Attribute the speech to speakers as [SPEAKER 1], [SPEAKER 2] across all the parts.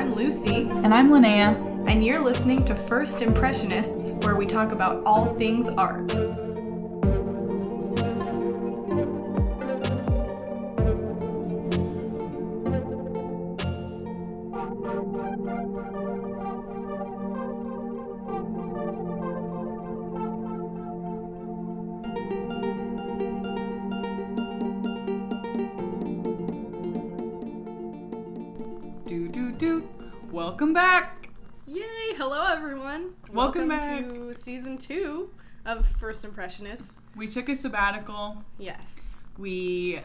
[SPEAKER 1] I'm Lucy,
[SPEAKER 2] And I'm Linnea.
[SPEAKER 1] and you're listening to First Impressionists, where we talk about all things art. First Impressionists.
[SPEAKER 2] We took a sabbatical.
[SPEAKER 1] Yes,
[SPEAKER 2] We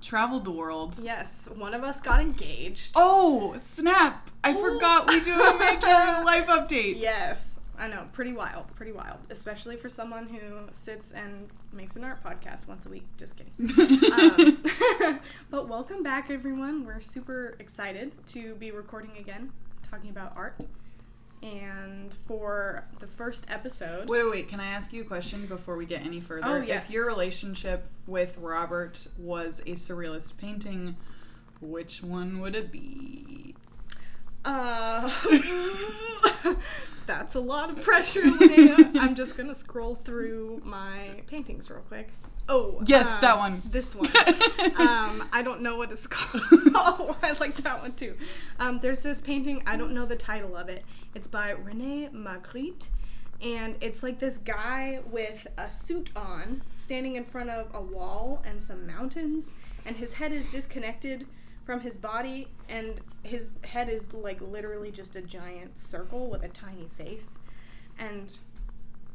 [SPEAKER 2] traveled the world.
[SPEAKER 1] yes. One of us got engaged.
[SPEAKER 2] Oh, snap. I forgot we do a major life update.
[SPEAKER 1] Yes, I know. Pretty wild. Pretty wild. Especially for someone who sits and makes an art podcast once a week. Just kidding. um, but welcome back, everyone. We're super excited to be recording again, talking about art. And for the first episode,
[SPEAKER 2] Wait, wait, wait. Can I ask you a question before we get any further?
[SPEAKER 1] Oh, yes.
[SPEAKER 2] If your relationship with Robert was a surrealist painting, which one would it be?
[SPEAKER 1] uh, that's a lot of pressure, Linnea. I'm just gonna scroll through my paintings real quick. Oh,
[SPEAKER 2] Yes,
[SPEAKER 1] uh,
[SPEAKER 2] that one.
[SPEAKER 1] This one. um, I don't know what it's called. oh, I like that one too. Um, there's this painting. I don't know the title of it. It's by Rene Magritte, and it's like this guy with a suit on, standing in front of a wall and some mountains, and his head is disconnected from his body, and his head is like literally just a giant circle with a tiny face, and.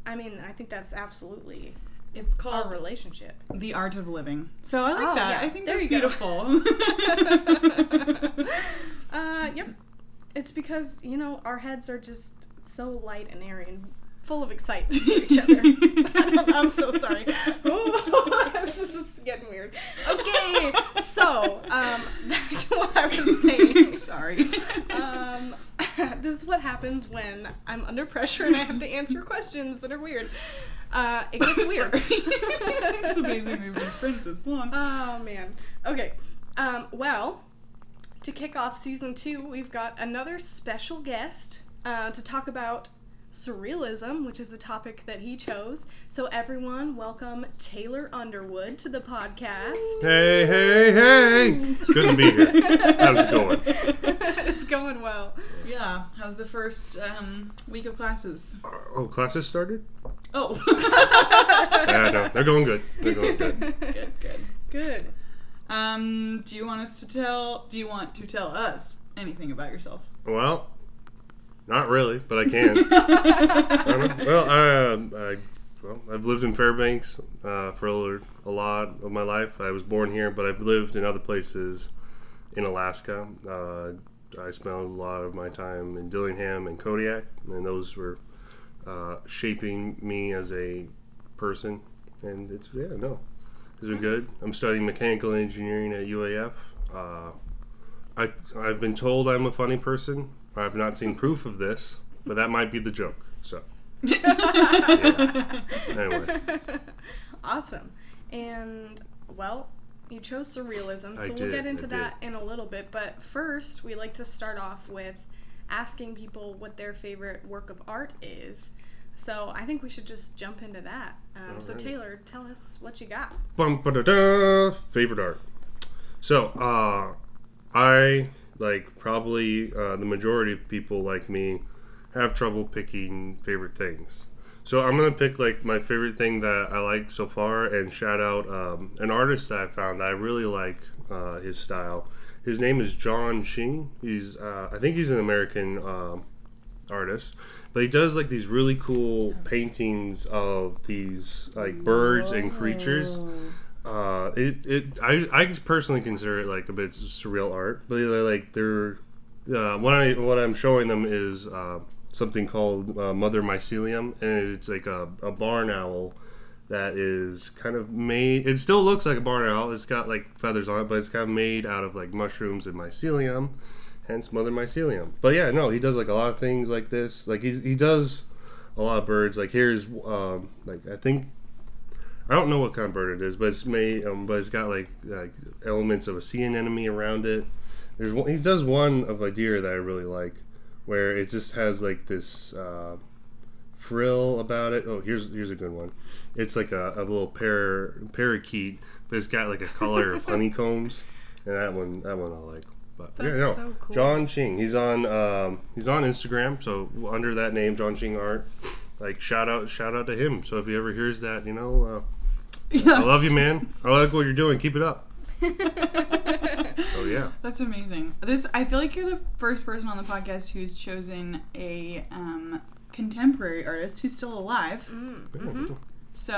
[SPEAKER 1] I mean, I think that's absolutely
[SPEAKER 2] It's
[SPEAKER 1] our
[SPEAKER 2] called
[SPEAKER 1] relationship.
[SPEAKER 2] The Art of Living. So I like
[SPEAKER 1] Oh,
[SPEAKER 2] that.
[SPEAKER 1] yeah.
[SPEAKER 2] I think
[SPEAKER 1] There
[SPEAKER 2] that's beautiful.
[SPEAKER 1] uh, yep. It's because, you know, our heads are just so light and airy and full of excitement for each other. I'm so sorry. This is getting weird. Okay, so, um, back to what I was saying.
[SPEAKER 2] Sorry.
[SPEAKER 1] Um, this is what happens when I'm under pressure and I have to answer questions that are weird. Uh, it gets weird.
[SPEAKER 2] Sorry. it's amazing we've been friends this long.
[SPEAKER 1] Oh man. Okay. Um, well, to kick off season two, we've got another special guest uh, to talk about surrealism, which is a topic that he chose. So everyone, welcome Taylor Underwood to the podcast.
[SPEAKER 3] Hey, hey, hey! It's good to be here. How's it going?
[SPEAKER 1] it's going well.
[SPEAKER 2] Yeah. How's the first um, week of classes?
[SPEAKER 3] Oh, classes started?
[SPEAKER 2] Oh.
[SPEAKER 3] Yeah, no, they're going good. They're going good.
[SPEAKER 2] good, good.
[SPEAKER 1] Good.
[SPEAKER 2] Um, do you want us to tell? Do you want to tell us anything about yourself?
[SPEAKER 3] Well, not really, but I can. I. Well, I, um, I, well, I've lived in Fairbanks uh, for a, a lot of my life. I was born here, but I've lived in other places in Alaska. Uh, I spent a lot of my time in Dillingham and Kodiak, and those were uh, shaping me as a person. And it's yeah, no, Is it's been good. I'm studying mechanical engineering at UAF. Uh, I I've been told I'm a funny person. I've not seen proof of this, but that might be the joke. So yeah. anyway,
[SPEAKER 1] Awesome. And well, you chose surrealism, so
[SPEAKER 3] I
[SPEAKER 1] we'll
[SPEAKER 3] did,
[SPEAKER 1] get into that in a little bit. But first, we like to start off with asking people what their favorite work of art is. So I think we should just jump into that. Um, so
[SPEAKER 3] Alright.
[SPEAKER 1] Taylor, tell us what you got.
[SPEAKER 3] Bum, ba-da-da, favorite art. So uh, I like probably uh, the majority of people like me have trouble picking favorite things. So I'm gonna pick like my favorite thing that I like so far, and shout out um, an artist that I found that I really like uh, his style. His name is Jon Ching. He's uh, I think he's an American um artist, but he does like these really cool paintings of these like birds and creatures. Uh, it, it I, I personally consider it like a bit surreal art, but they're like they're uh, what I what I'm showing them is uh, something called uh, Mother Mycelium, and it's like a, a barn owl that is kind of made. It still looks like a barn owl. It's got like feathers on it, but it's kind of made out of like mushrooms and mycelium, hence Mother Mycelium. But yeah, no, he does like a lot of things like this. Like he he does a lot of birds. Like here's um, like I think I don't know what kind of bird it is, but it's made, um, but it's got like, like elements of a sea anemone around it. there's one, he does one of a deer that I really like, where it just has like this uh, frill about it. Oh, here's here's a good one. It's like a, a little par, parakeet, but it's got like a collar of honeycombs, and that one that one I like. But yeah, no,
[SPEAKER 1] so cool.
[SPEAKER 3] Jon Ching. He's on um, he's on Instagram, so under that name, Jon Ching Art. Like shout out shout out to him. So if he ever hears that, you know, uh, I love you, man. I like what you're doing. Keep it up. Oh yeah.
[SPEAKER 2] That's amazing. This I feel like you're the first person on the podcast who's chosen a um, contemporary artist who's still alive.
[SPEAKER 1] Mm.
[SPEAKER 2] So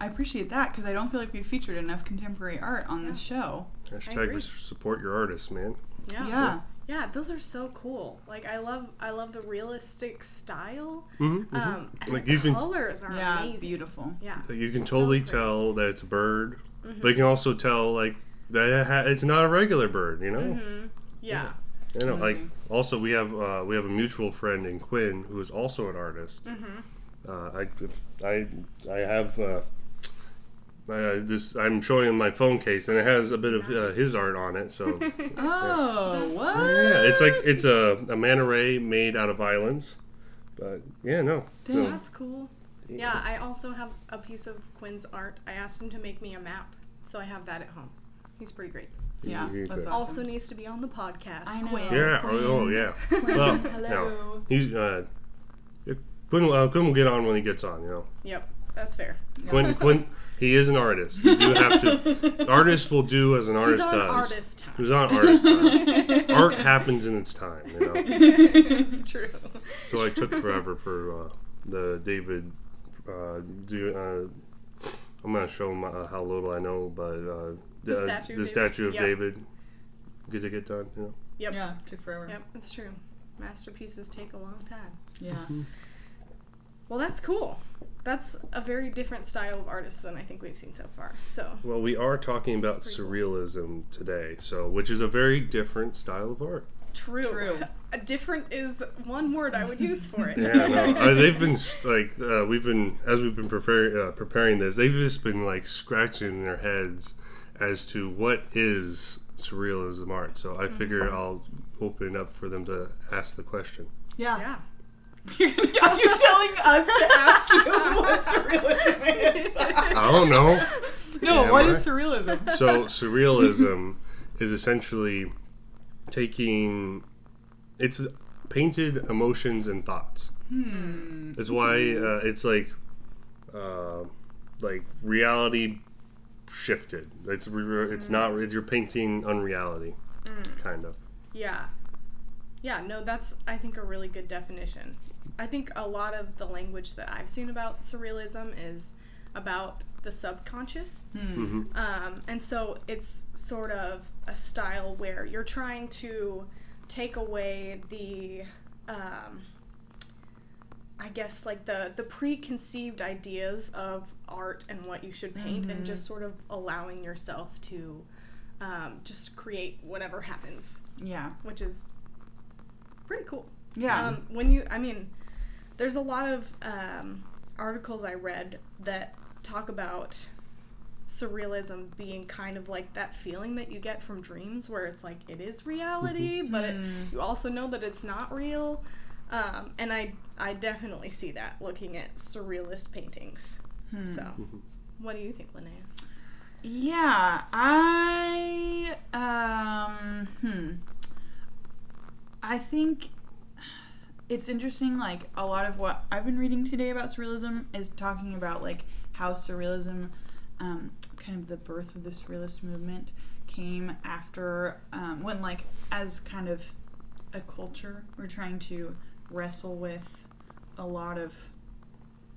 [SPEAKER 1] Yeah.
[SPEAKER 2] I appreciate that because I don't feel like we've featured enough contemporary art on this show.
[SPEAKER 3] Hashtag
[SPEAKER 1] agree.
[SPEAKER 3] support your artists, man.
[SPEAKER 1] Yeah.
[SPEAKER 2] Yeah.
[SPEAKER 1] Yeah, those are so cool. Like I love I love the realistic style.
[SPEAKER 3] Mm-hmm,
[SPEAKER 1] Um and
[SPEAKER 3] Like
[SPEAKER 1] the
[SPEAKER 3] you can-
[SPEAKER 1] colors are
[SPEAKER 2] Yeah,
[SPEAKER 1] amazing.
[SPEAKER 2] beautiful.
[SPEAKER 1] Yeah.
[SPEAKER 3] You can
[SPEAKER 1] So
[SPEAKER 3] totally
[SPEAKER 1] pretty.
[SPEAKER 3] tell that it's a bird, but you can also tell like that it ha- it's not a regular bird. You know.
[SPEAKER 1] Mm-hmm. Yeah.
[SPEAKER 3] You know, like also we have uh, we have a mutual friend in Quinn who is also an artist.
[SPEAKER 1] Mm-hmm.
[SPEAKER 3] Uh, I I I have. Uh, uh, this I'm showing him my phone case and it has a bit of uh, his art on it. So
[SPEAKER 2] Oh, what?
[SPEAKER 3] yeah, it's like it's a, a manta ray made out of islands. But yeah, no. So,
[SPEAKER 1] That's cool. Yeah, I also have a piece of Quinn's art. I asked him to make me a map, so I have that at home. He's pretty great.
[SPEAKER 2] Yeah,
[SPEAKER 3] You're
[SPEAKER 2] that's awesome.
[SPEAKER 1] Also needs to be on the podcast.
[SPEAKER 2] I know.
[SPEAKER 1] Quinn.
[SPEAKER 3] Yeah. Oh, oh, yeah. Well, no.
[SPEAKER 2] Hello.
[SPEAKER 3] He's uh, Quinn. Uh, Quinn will get on when he gets on. You know,
[SPEAKER 1] Yep, that's fair.
[SPEAKER 3] Quinn. Quinn. He is an artist. You do have to. Artist will do as an
[SPEAKER 1] He's
[SPEAKER 3] artist
[SPEAKER 1] on
[SPEAKER 3] does.
[SPEAKER 1] artist time.
[SPEAKER 3] He's on artist time. Art happens in its time. You know.
[SPEAKER 1] it's true.
[SPEAKER 3] So I took forever for uh, the David. Uh, do, uh, I'm gonna show him uh, how little I know, but
[SPEAKER 1] The statue of
[SPEAKER 3] the
[SPEAKER 1] David?
[SPEAKER 3] statue of
[SPEAKER 1] Yep.
[SPEAKER 3] David. Get to get done. You know.
[SPEAKER 1] Yep.
[SPEAKER 2] Yeah, took forever.
[SPEAKER 1] Yep, it's true. Masterpieces take a long time.
[SPEAKER 2] Yeah.
[SPEAKER 1] Well, that's cool. That's a very different style of artist than I think we've seen so far. So,
[SPEAKER 3] Well, we are talking about
[SPEAKER 1] That's pretty cool.
[SPEAKER 3] surrealism today, so which is a very different style of art.
[SPEAKER 1] true.
[SPEAKER 2] True.
[SPEAKER 1] A different is one word I would use for it.
[SPEAKER 3] Yeah, no, uh, they've been like uh, we've been as we've been preparing uh, preparing this. They've just been like scratching their heads as to what is surrealism art. So I figure I'll open it up for them to ask the question.
[SPEAKER 2] Yeah.
[SPEAKER 1] yeah.
[SPEAKER 2] Are you telling us to ask you what surrealism is?
[SPEAKER 3] I don't know.
[SPEAKER 2] no,
[SPEAKER 3] Yeah,
[SPEAKER 2] what
[SPEAKER 3] am
[SPEAKER 2] is surrealism?
[SPEAKER 3] So surrealism is essentially taking it's painted emotions and thoughts.
[SPEAKER 2] Hmm.
[SPEAKER 3] That's why uh, it's like uh, like reality shifted. It's re- it's not it's, you're painting unreality, kind of.
[SPEAKER 1] Yeah. Yeah, no, that's, I think, a really good definition. I think a lot of the language that I've seen about surrealism is about the subconscious.
[SPEAKER 3] hmm
[SPEAKER 1] Um, and so it's sort of a style where you're trying to take away the, um, I guess, like the, the preconceived ideas of art and what you should paint, and just sort of allowing yourself to um, just create whatever happens,
[SPEAKER 2] Yeah.
[SPEAKER 1] which is pretty cool.
[SPEAKER 2] Yeah.
[SPEAKER 1] Um, when you, I mean, there's a lot of um, articles I read that talk about surrealism being kind of like that feeling that you get from dreams, where it's like it is reality, but it, you also know that it's not real. Um, and I, I definitely see that looking at surrealist paintings. So, what do you think, Linnea?
[SPEAKER 2] Yeah, I um hmm. I think it's interesting like a lot of what I've been reading today about surrealism is talking about like how surrealism um kind of the birth of the surrealist movement came after um when like as kind of a culture we're trying to wrestle with a lot of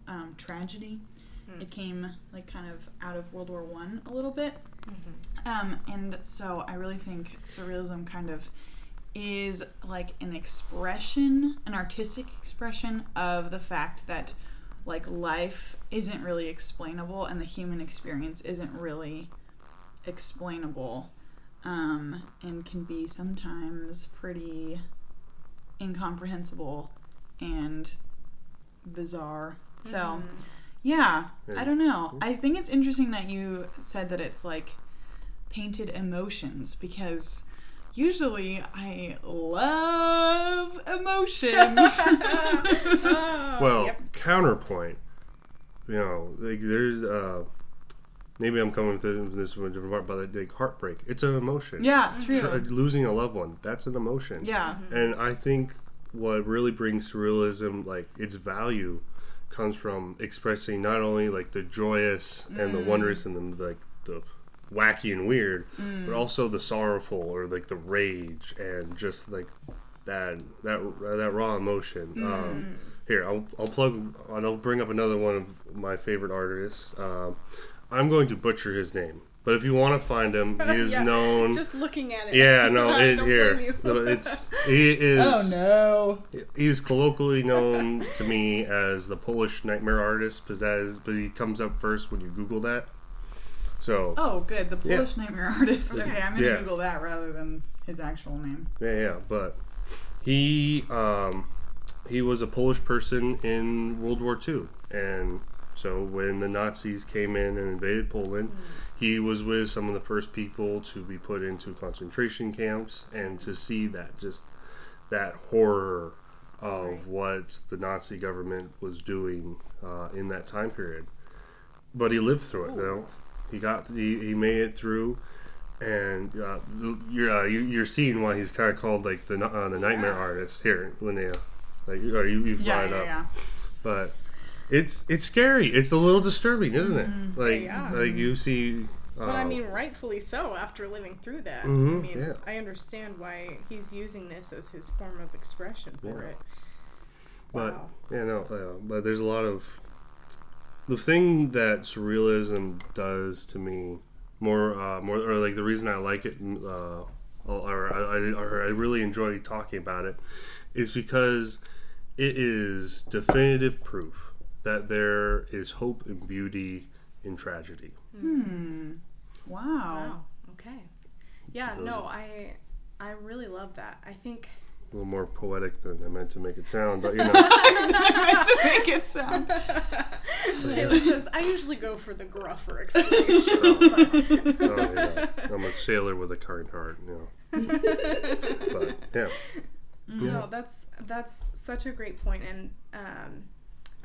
[SPEAKER 2] um, tragedy. It came like kind of out of World War One a little bit, um, and so I really think surrealism kind of is like an expression, an artistic expression of the fact that like life isn't really explainable and the human experience isn't really explainable, um, and can be sometimes pretty incomprehensible and bizarre. So. Yeah, I don't know. I think it's interesting that you said that it's like painted emotions because usually I love emotions.
[SPEAKER 3] Well,
[SPEAKER 1] Yep.
[SPEAKER 3] counterpoint. You know, like there's uh, maybe I'm coming with this from a different part, but like heartbreak, it's an emotion.
[SPEAKER 2] yeah, mm-hmm.
[SPEAKER 3] Tr-
[SPEAKER 2] true.
[SPEAKER 3] losing a loved one, that's an emotion.
[SPEAKER 2] Yeah. Mm-hmm.
[SPEAKER 3] And I think what really brings surrealism, like its value, comes from expressing not only like the joyous and the mm. wondrous and the like the wacky and weird, mm. but also the sorrowful or like the rage and just like that that that raw emotion. Mm-hmm. Um, here, I'll, I'll plug and I'll bring up another one of my favorite artists. Um, I'm going to butcher his name, but if you want to find him, he is
[SPEAKER 1] Yeah,
[SPEAKER 3] known.
[SPEAKER 1] Just looking at it.
[SPEAKER 3] Yeah, no, it,
[SPEAKER 1] Don't
[SPEAKER 3] here.
[SPEAKER 1] blame you.
[SPEAKER 3] It's he is.
[SPEAKER 2] Oh no.
[SPEAKER 3] He's colloquially known to me as the Polish nightmare artist, because that is, but he comes up first when you Google that. So
[SPEAKER 2] Oh, good. The
[SPEAKER 3] Yeah.
[SPEAKER 2] Polish Nightmare Artist. Okay, I'm gonna
[SPEAKER 3] Yeah.
[SPEAKER 2] Google that rather than his actual name.
[SPEAKER 3] yeah, yeah, but he um, he was a Polish person in World War II, and so when the Nazis came in and invaded Poland, he was with some of the first people to be put into concentration camps, and to see that just that horror of what the Nazi government was doing uh, in that time period. But he lived through it. Though he got he, he made it through, and uh, you're uh, you, you're seeing why he's kind of called like the uh, the nightmare artist here, Linnea. Like you, you you've
[SPEAKER 2] Yeah,
[SPEAKER 3] brought it
[SPEAKER 2] yeah,
[SPEAKER 3] up,
[SPEAKER 2] yeah.
[SPEAKER 3] but it's it's scary. It's a little disturbing, isn't it? Like
[SPEAKER 1] Yeah.
[SPEAKER 3] like you see. Uh,
[SPEAKER 1] But I mean, rightfully so. After living through that,
[SPEAKER 3] Mhm,
[SPEAKER 1] I mean,
[SPEAKER 3] yeah.
[SPEAKER 1] I understand why he's using this as his form of expression for
[SPEAKER 3] Yeah.
[SPEAKER 1] it.
[SPEAKER 3] But
[SPEAKER 1] Wow.
[SPEAKER 3] yeah, no, uh, but there's a lot of the thing that surrealism does to me more, uh, more, or like the reason I like it, uh, or, I, I, or I really enjoy talking about it, is because it is definitive proof that there is hope and beauty in tragedy.
[SPEAKER 2] Hmm. Wow.
[SPEAKER 1] Wow. Okay. Yeah.
[SPEAKER 3] Those
[SPEAKER 1] no,
[SPEAKER 3] are-
[SPEAKER 1] I I really love that. I think
[SPEAKER 3] A little more poetic than I meant to make it sound, but you know,
[SPEAKER 2] I meant to make it sound.
[SPEAKER 1] Taylor says I usually go for the gruffer explanations. but-
[SPEAKER 3] oh, yeah, I'm a sailor with a kind heart, you know. But yeah.
[SPEAKER 1] No, that's that's such a great point, and um,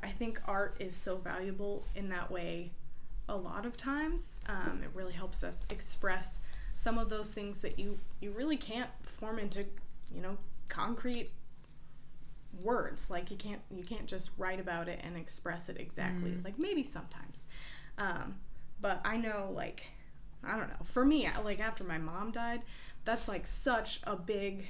[SPEAKER 1] I think art is so valuable in that way. A lot of times, um, it really helps us express some of those things that you you really can't form into, you know, concrete words. Like you can't you can't just write about it and express it exactly. Like maybe sometimes, um, but I know like I don't know. For me, like after my mom died, that's like such a big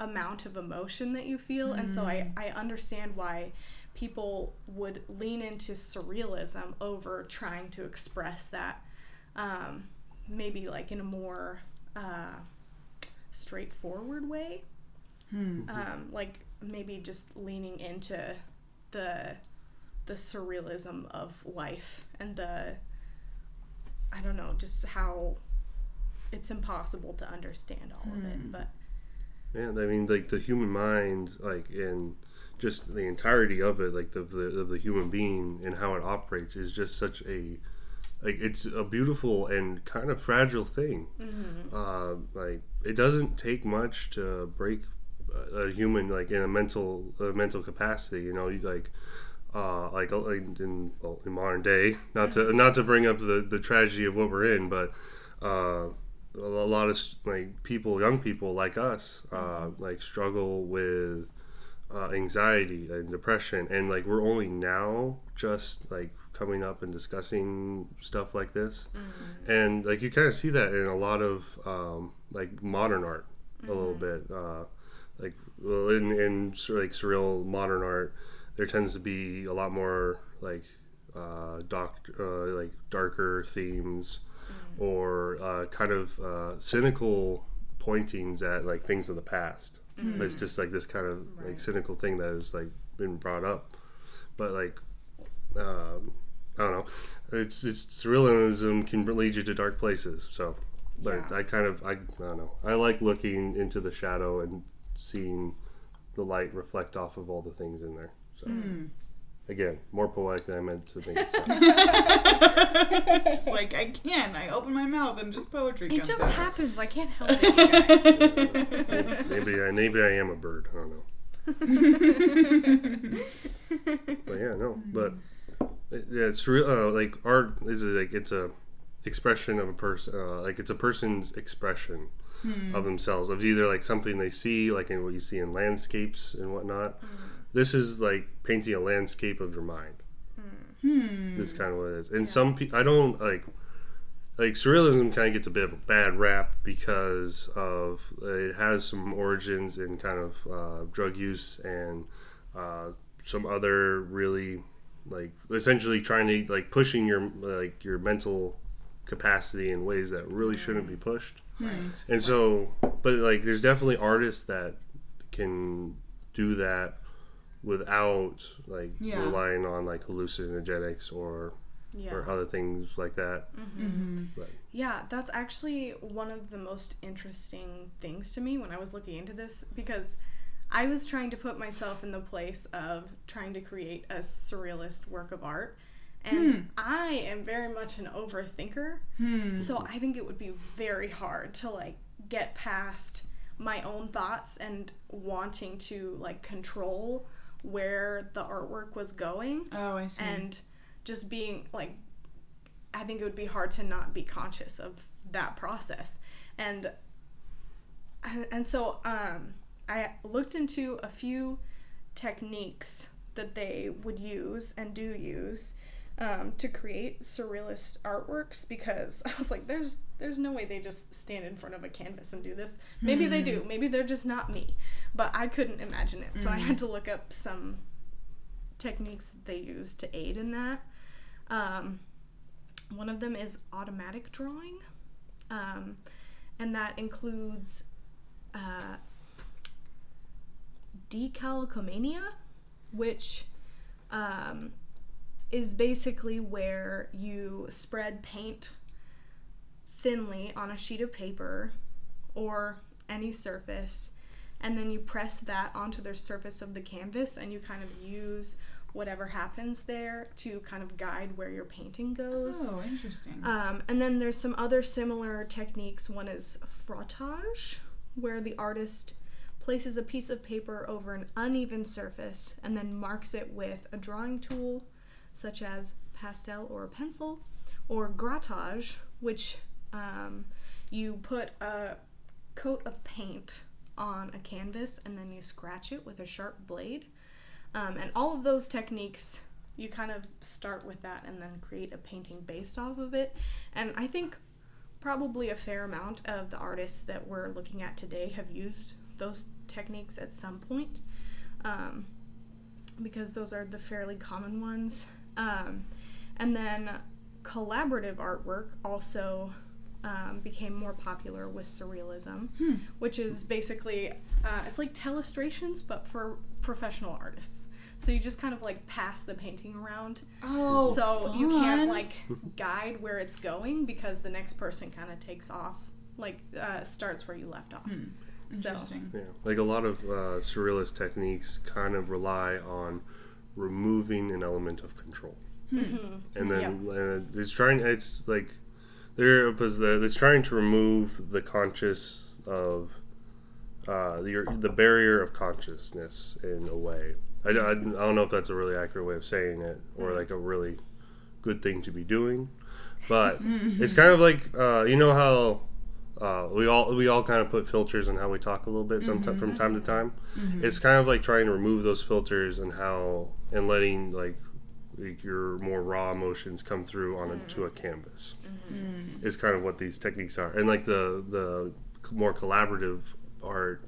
[SPEAKER 1] amount of emotion that you feel and so I, I understand why people would lean into surrealism over trying to express that um, maybe like in a more uh, straightforward way. Um, like maybe just leaning into the the surrealism of life and the I don't know just how it's impossible to understand all of it but
[SPEAKER 3] Yeah, I mean, like the human mind, like in just the entirety of it, like the, the of the human being and how it operates is just such a like it's a beautiful and kind of fragile thing. Uh, like it doesn't take much to break a, human like in a mental a mental capacity. You know, you like. Uh, like like in well, in modern day, not to not to bring up the, the tragedy of what we're in, but uh, a lot of like people, young people like us, uh, like struggle with uh, anxiety and depression, and like we're only now just like coming up and discussing stuff like this, and like you kind of see that in a lot of um, like modern art a little bit, uh, like well, in in like surreal modern art, there tends to be a lot more like uh, doc, uh, like darker themes or uh, kind of uh, cynical pointings at like things of the past. It's just like this kind of like cynical thing that has like been brought up, but like um, I don't know, it's it's surrealism can lead you to dark places. So, but
[SPEAKER 1] Yeah.
[SPEAKER 3] I kind of I, I don't know. I like looking into the shadow and seeing the light reflect off of all the things in there. So Again, more poetic than I meant to make it sound.
[SPEAKER 2] just like I can. I open my mouth and just poetry
[SPEAKER 1] It
[SPEAKER 2] comes
[SPEAKER 1] just
[SPEAKER 2] out.
[SPEAKER 1] happens. I can't help it.
[SPEAKER 3] maybe I maybe I am a bird. I don't know. But yeah, no. But it, yeah, it's real. Uh, like art is like it's a expression of a person. Uh, like it's a person's expression of themselves of either like something they see, like in what you see in landscapes and whatnot. This is like painting a landscape of your mind. This kind of what it is. And some people, I don't like. Like surrealism kind of gets a bit of a bad rap because of it has some origins in kind of uh, drug use and uh, some other really like essentially trying to like pushing your like your mental capacity in ways that really shouldn't be pushed. And so, but like, there's definitely artists that can do that without like
[SPEAKER 2] Yeah.
[SPEAKER 3] relying on like hallucinogenics or
[SPEAKER 1] Yeah.
[SPEAKER 3] or other things like that. Mm-hmm. Mm-hmm. But
[SPEAKER 1] Yeah, that's actually one of the most interesting things to me when I was looking into this because I was trying to put myself in the place of trying to create a surrealist work of art. And hmm. I am very much an overthinker. Hmm. So I think it would be very hard to like get past my own thoughts and wanting to like control where the artwork was going
[SPEAKER 2] Oh, I see.
[SPEAKER 1] and just being like i think it would be hard to not be conscious of that process and and so um i looked into a few techniques that they would use and do use um, to create surrealist artworks because I was like, there's there's no way they just stand in front of a canvas and do this. Maybe they do. Maybe they're just not me. But I couldn't imagine it. So I had to look up some techniques that they use to aid in that. Um, one of them is automatic drawing, um, and that includes uh, decalcomania, which um, is basically where you spread paint thinly on a sheet of paper or any surface and then you press that onto the surface of the canvas and you kind of use whatever happens there to kind of guide where your painting goes.
[SPEAKER 2] oh, interesting.
[SPEAKER 1] Um, and then there's some other similar techniques. One is frottage, where the artist places a piece of paper over an uneven surface and then marks it with a drawing tool, such as pastel or a pencil, or grattage, which um, you put a coat of paint on a canvas and then you scratch it with a sharp blade. Um, and all of those techniques, you kind of start with that and then create a painting based off of it. And I think probably a fair amount of the artists that we're looking at today have used those techniques at some point um, because those are the fairly common ones. Um, and then collaborative artwork also um, became more popular with surrealism, which is basically uh, it's like telestrations but for professional artists. So you just kind of like pass the painting around.
[SPEAKER 2] oh,
[SPEAKER 1] so you can't like guide where it's going because the next person kind of takes off, like uh, starts where you left off. So
[SPEAKER 2] Interesting.
[SPEAKER 3] yeah, like a lot of uh, surrealist techniques kind of rely on removing an element of control, and then uh, it's trying. It's like there was the it's trying to remove the conscious of uh, the the barrier of consciousness in a way. I, I, I don't know if that's a really accurate way of saying it or like a really good thing to be doing, but it's kind of like uh, you know how. Uh, we all we all kind of put filters on how we talk a little bit sometimes from time to time. It's kind of like trying to remove those filters and how and letting like, like your more raw emotions come through on a, to a canvas. Is kind of what these techniques are, and like the the more collaborative art,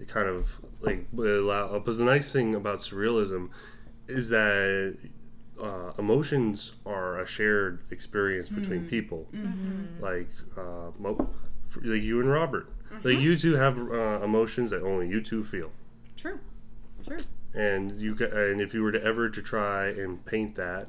[SPEAKER 3] it kind of like allow. Because the nice thing about surrealism is that uh, emotions are a shared experience between people. Like, uh, mo- like you and Robert. Like you two have uh, emotions that only you two feel,
[SPEAKER 1] true, true.
[SPEAKER 3] And you ca- and if you were to ever to try and paint that,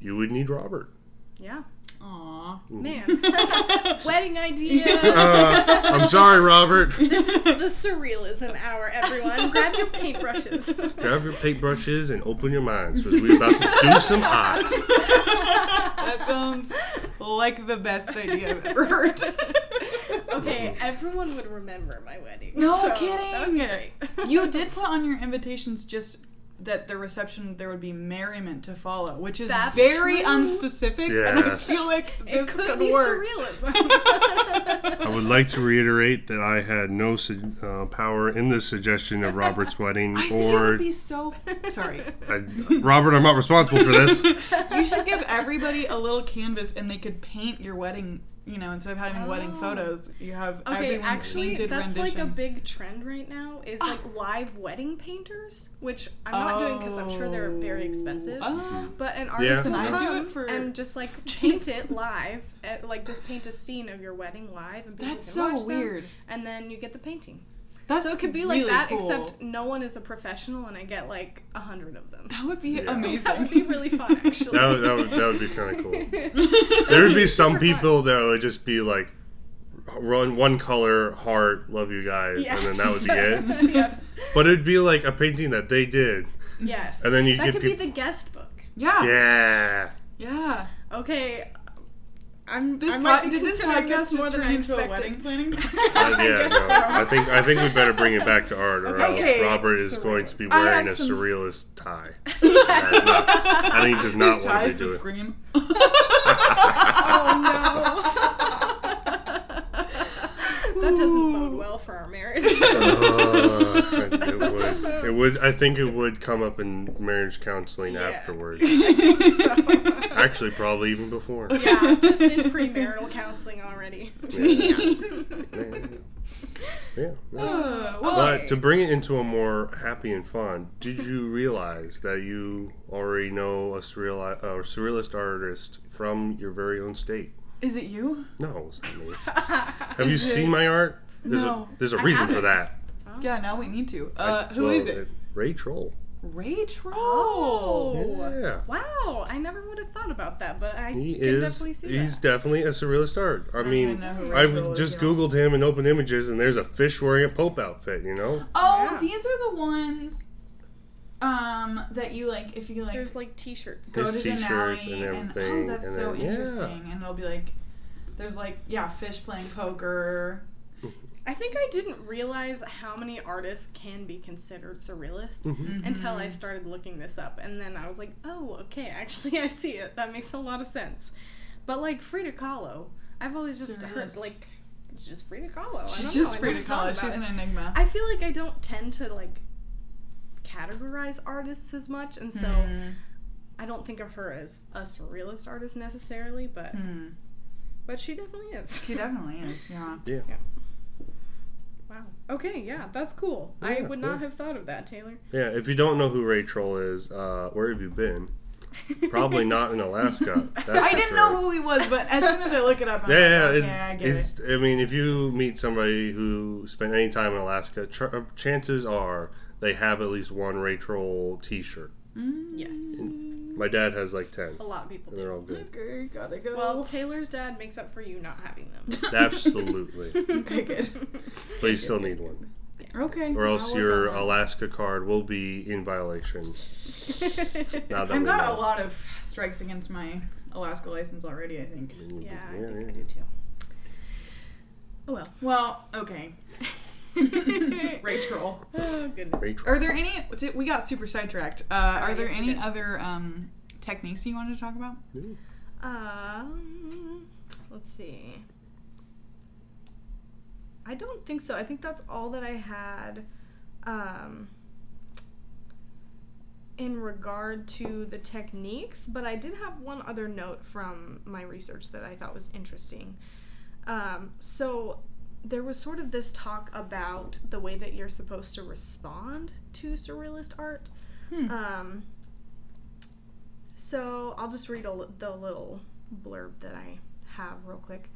[SPEAKER 3] you would need Robert.
[SPEAKER 1] Yeah.
[SPEAKER 2] Aw.
[SPEAKER 1] Man, wedding idea.
[SPEAKER 3] Uh, I'm sorry, Robert.
[SPEAKER 1] This is the surrealism hour, everyone. Grab your paintbrushes.
[SPEAKER 3] Grab your paintbrushes and open your minds because we're about to do some art.
[SPEAKER 2] That sounds like the best idea I've ever heard.
[SPEAKER 1] Okay, everyone would remember my wedding.
[SPEAKER 2] No
[SPEAKER 1] so
[SPEAKER 2] kidding.
[SPEAKER 1] That would be great.
[SPEAKER 2] you did put on your invitations just that the reception there would be merriment to follow, which is
[SPEAKER 1] That's
[SPEAKER 2] very
[SPEAKER 1] true.
[SPEAKER 2] unspecific, and I feel like
[SPEAKER 1] It
[SPEAKER 2] this
[SPEAKER 1] could
[SPEAKER 2] could
[SPEAKER 1] be
[SPEAKER 2] work.
[SPEAKER 1] surrealism.
[SPEAKER 3] I would like to reiterate that I had no su- uh, power in this suggestion of Robert's wedding,
[SPEAKER 2] I think it
[SPEAKER 3] or
[SPEAKER 2] would be so. Sorry,
[SPEAKER 3] I, Robert. I'm not responsible for this.
[SPEAKER 2] you should give everybody a little canvas, and they could paint your wedding. You know, instead of having wedding
[SPEAKER 1] Oh.
[SPEAKER 2] photos, you have
[SPEAKER 1] Okay,
[SPEAKER 2] everyone's
[SPEAKER 1] actually,
[SPEAKER 2] painted
[SPEAKER 1] that's
[SPEAKER 2] rendition.
[SPEAKER 1] like a big trend right now. Is like live wedding painters, which I'm not doing because I'm sure they're very expensive.
[SPEAKER 2] Oh.
[SPEAKER 1] But an artist
[SPEAKER 3] Yeah.
[SPEAKER 1] will
[SPEAKER 2] Listen, I do it for-
[SPEAKER 1] and just like paint it live, eh, like just paint a scene of your wedding live, and people
[SPEAKER 2] That's
[SPEAKER 1] can
[SPEAKER 2] so
[SPEAKER 1] watch them,
[SPEAKER 2] weird.
[SPEAKER 1] and then you get the painting.
[SPEAKER 2] That's
[SPEAKER 1] so it could be like
[SPEAKER 2] really
[SPEAKER 1] that,
[SPEAKER 2] cool.
[SPEAKER 1] except no one is a professional, and I get like a hundred of them.
[SPEAKER 2] that would be
[SPEAKER 3] Yeah.
[SPEAKER 2] amazing.
[SPEAKER 1] That would be really fun, actually.
[SPEAKER 3] That would, that would, that would be kind of cool. There would be some
[SPEAKER 1] super fun.
[SPEAKER 3] people that would just be like, run one color, heart, love you guys, and then that would be it.
[SPEAKER 1] yes.
[SPEAKER 3] But it'd be like a painting that they did.
[SPEAKER 1] Yes.
[SPEAKER 3] And then you
[SPEAKER 1] that
[SPEAKER 3] get
[SPEAKER 1] could
[SPEAKER 3] peop-
[SPEAKER 1] be the guest book.
[SPEAKER 2] yeah,
[SPEAKER 3] Yeah.
[SPEAKER 2] yeah.
[SPEAKER 1] Okay. I'm.
[SPEAKER 2] This
[SPEAKER 1] I might
[SPEAKER 2] pod-
[SPEAKER 1] be
[SPEAKER 2] did this podcast
[SPEAKER 1] this more than
[SPEAKER 2] turn
[SPEAKER 1] I
[SPEAKER 2] into a
[SPEAKER 1] expected.
[SPEAKER 2] wedding planning?
[SPEAKER 3] Uh,
[SPEAKER 2] podcast?
[SPEAKER 3] yeah, no. I think I think we better bring it back to art, or
[SPEAKER 2] Okay.
[SPEAKER 3] else Robert is going to be wearing a
[SPEAKER 2] some-
[SPEAKER 3] surrealist tie. That's not- I think he does not
[SPEAKER 2] These
[SPEAKER 3] want
[SPEAKER 2] ties
[SPEAKER 3] to
[SPEAKER 2] to
[SPEAKER 3] do it.
[SPEAKER 2] scream.
[SPEAKER 1] Oh no. That doesn't bode well for our marriage.
[SPEAKER 3] Uh, it would. It would. I think it would come up in marriage counseling
[SPEAKER 1] Yeah.
[SPEAKER 3] afterwards.
[SPEAKER 1] So-
[SPEAKER 3] Actually, probably even before.
[SPEAKER 1] yeah, just in premarital counseling already.
[SPEAKER 3] Yeah. yeah.
[SPEAKER 2] Uh, well,
[SPEAKER 3] But to bring it into a more happy and fun, did you realize that you already know a surreal, uh, surrealist artist from your very own state?
[SPEAKER 2] Is it you?
[SPEAKER 3] No, it's not me. Have you
[SPEAKER 2] Is it-
[SPEAKER 3] seen my art? There's
[SPEAKER 2] No.
[SPEAKER 3] a there's a
[SPEAKER 1] I
[SPEAKER 3] reason for
[SPEAKER 1] haven't.
[SPEAKER 3] that.
[SPEAKER 2] Yeah, now we need to. Uh,
[SPEAKER 3] I-
[SPEAKER 2] who
[SPEAKER 3] well,
[SPEAKER 2] is it?
[SPEAKER 3] Ray Troll.
[SPEAKER 2] Ray Troll.
[SPEAKER 1] Oh.
[SPEAKER 3] Yeah.
[SPEAKER 1] Wow, I never would have thought about that, but I
[SPEAKER 3] He
[SPEAKER 1] can
[SPEAKER 3] is.
[SPEAKER 1] definitely see
[SPEAKER 3] He's
[SPEAKER 1] that.
[SPEAKER 3] definitely a surrealist art. I mean,
[SPEAKER 2] know who Ray Troll
[SPEAKER 3] I've
[SPEAKER 2] is,
[SPEAKER 3] just
[SPEAKER 2] yeah.
[SPEAKER 3] googled him and opened images, and there's a fish wearing a pope outfit. You know.
[SPEAKER 2] Oh,
[SPEAKER 1] Yeah.
[SPEAKER 2] these are the ones um that you like if you like
[SPEAKER 1] There's like T-shirts.
[SPEAKER 2] go
[SPEAKER 3] His
[SPEAKER 2] to
[SPEAKER 3] t-shirts
[SPEAKER 2] Denali
[SPEAKER 3] and
[SPEAKER 2] and,
[SPEAKER 3] everything,
[SPEAKER 2] oh that's
[SPEAKER 3] and
[SPEAKER 2] so
[SPEAKER 3] then- yeah.
[SPEAKER 2] interesting and it'll be like there's like yeah fish playing poker
[SPEAKER 1] I think I didn't realize how many artists can be considered surrealist
[SPEAKER 3] Mhm.
[SPEAKER 1] until I started looking this up, and then I was like, oh, okay, actually, I see it. That makes a lot of sense. But like Frida Kahlo, I've always just heard like it's just Frida Kahlo. I
[SPEAKER 2] she's
[SPEAKER 1] don't
[SPEAKER 2] just
[SPEAKER 1] know, I
[SPEAKER 2] free
[SPEAKER 1] never
[SPEAKER 2] to it she's
[SPEAKER 1] it.
[SPEAKER 2] an enigma
[SPEAKER 1] I feel like I don't tend to like categorize artists as much, and so
[SPEAKER 2] Hmm.
[SPEAKER 1] I don't think of her as a surrealist artist necessarily, but
[SPEAKER 2] Hmm.
[SPEAKER 1] but she definitely is.
[SPEAKER 2] she definitely is yeah
[SPEAKER 3] Yeah.
[SPEAKER 1] Wow. Okay, yeah, that's cool. I would not
[SPEAKER 3] yeah.
[SPEAKER 1] have thought of that, Taylor.
[SPEAKER 3] Yeah. If you don't know who Ray Troll is, uh, where have you been? Probably not in Alaska. That's
[SPEAKER 2] I didn't
[SPEAKER 3] sure.
[SPEAKER 2] know who he was but as soon as I look it up I'm
[SPEAKER 3] Yeah,
[SPEAKER 2] like,
[SPEAKER 3] yeah,
[SPEAKER 2] okay,
[SPEAKER 3] it-
[SPEAKER 2] I get it
[SPEAKER 3] I mean, if you meet somebody who spent any time in Alaska, tr- uh, chances are they have at least one Ray Troll T-shirt. Mm.
[SPEAKER 1] Yes.
[SPEAKER 3] My dad has like ten,
[SPEAKER 1] A lot of people
[SPEAKER 3] and they're
[SPEAKER 1] do.
[SPEAKER 3] all good.
[SPEAKER 2] okay gotta go
[SPEAKER 1] Well, Taylor's dad makes up for you not having them.
[SPEAKER 3] Absolutely,
[SPEAKER 2] okay good
[SPEAKER 3] but you still need one,
[SPEAKER 2] okay
[SPEAKER 3] or else your. Alaska card will be in violation. Now that
[SPEAKER 2] I've
[SPEAKER 3] we
[SPEAKER 2] got
[SPEAKER 3] know.
[SPEAKER 2] a lot of strikes against my Alaska license already I think
[SPEAKER 1] yeah, I think
[SPEAKER 3] yeah.
[SPEAKER 1] I do too. Oh well.
[SPEAKER 2] well okay Rachel
[SPEAKER 1] Oh goodness.
[SPEAKER 3] Ray Troll.
[SPEAKER 2] Are there any? We got super sidetracked. Uh, are there any
[SPEAKER 1] did.
[SPEAKER 2] other um, techniques you wanted to talk about?
[SPEAKER 1] Um, let's see. I don't think so. I think that's all that I had. Um, in regard to the techniques, but I did have one other note from my research that I thought was interesting. Um, so there was sort of this talk about the way that you're supposed to respond to surrealist art.
[SPEAKER 2] Hmm.
[SPEAKER 1] Um, so I'll just read a, the little blurb that I have real quick.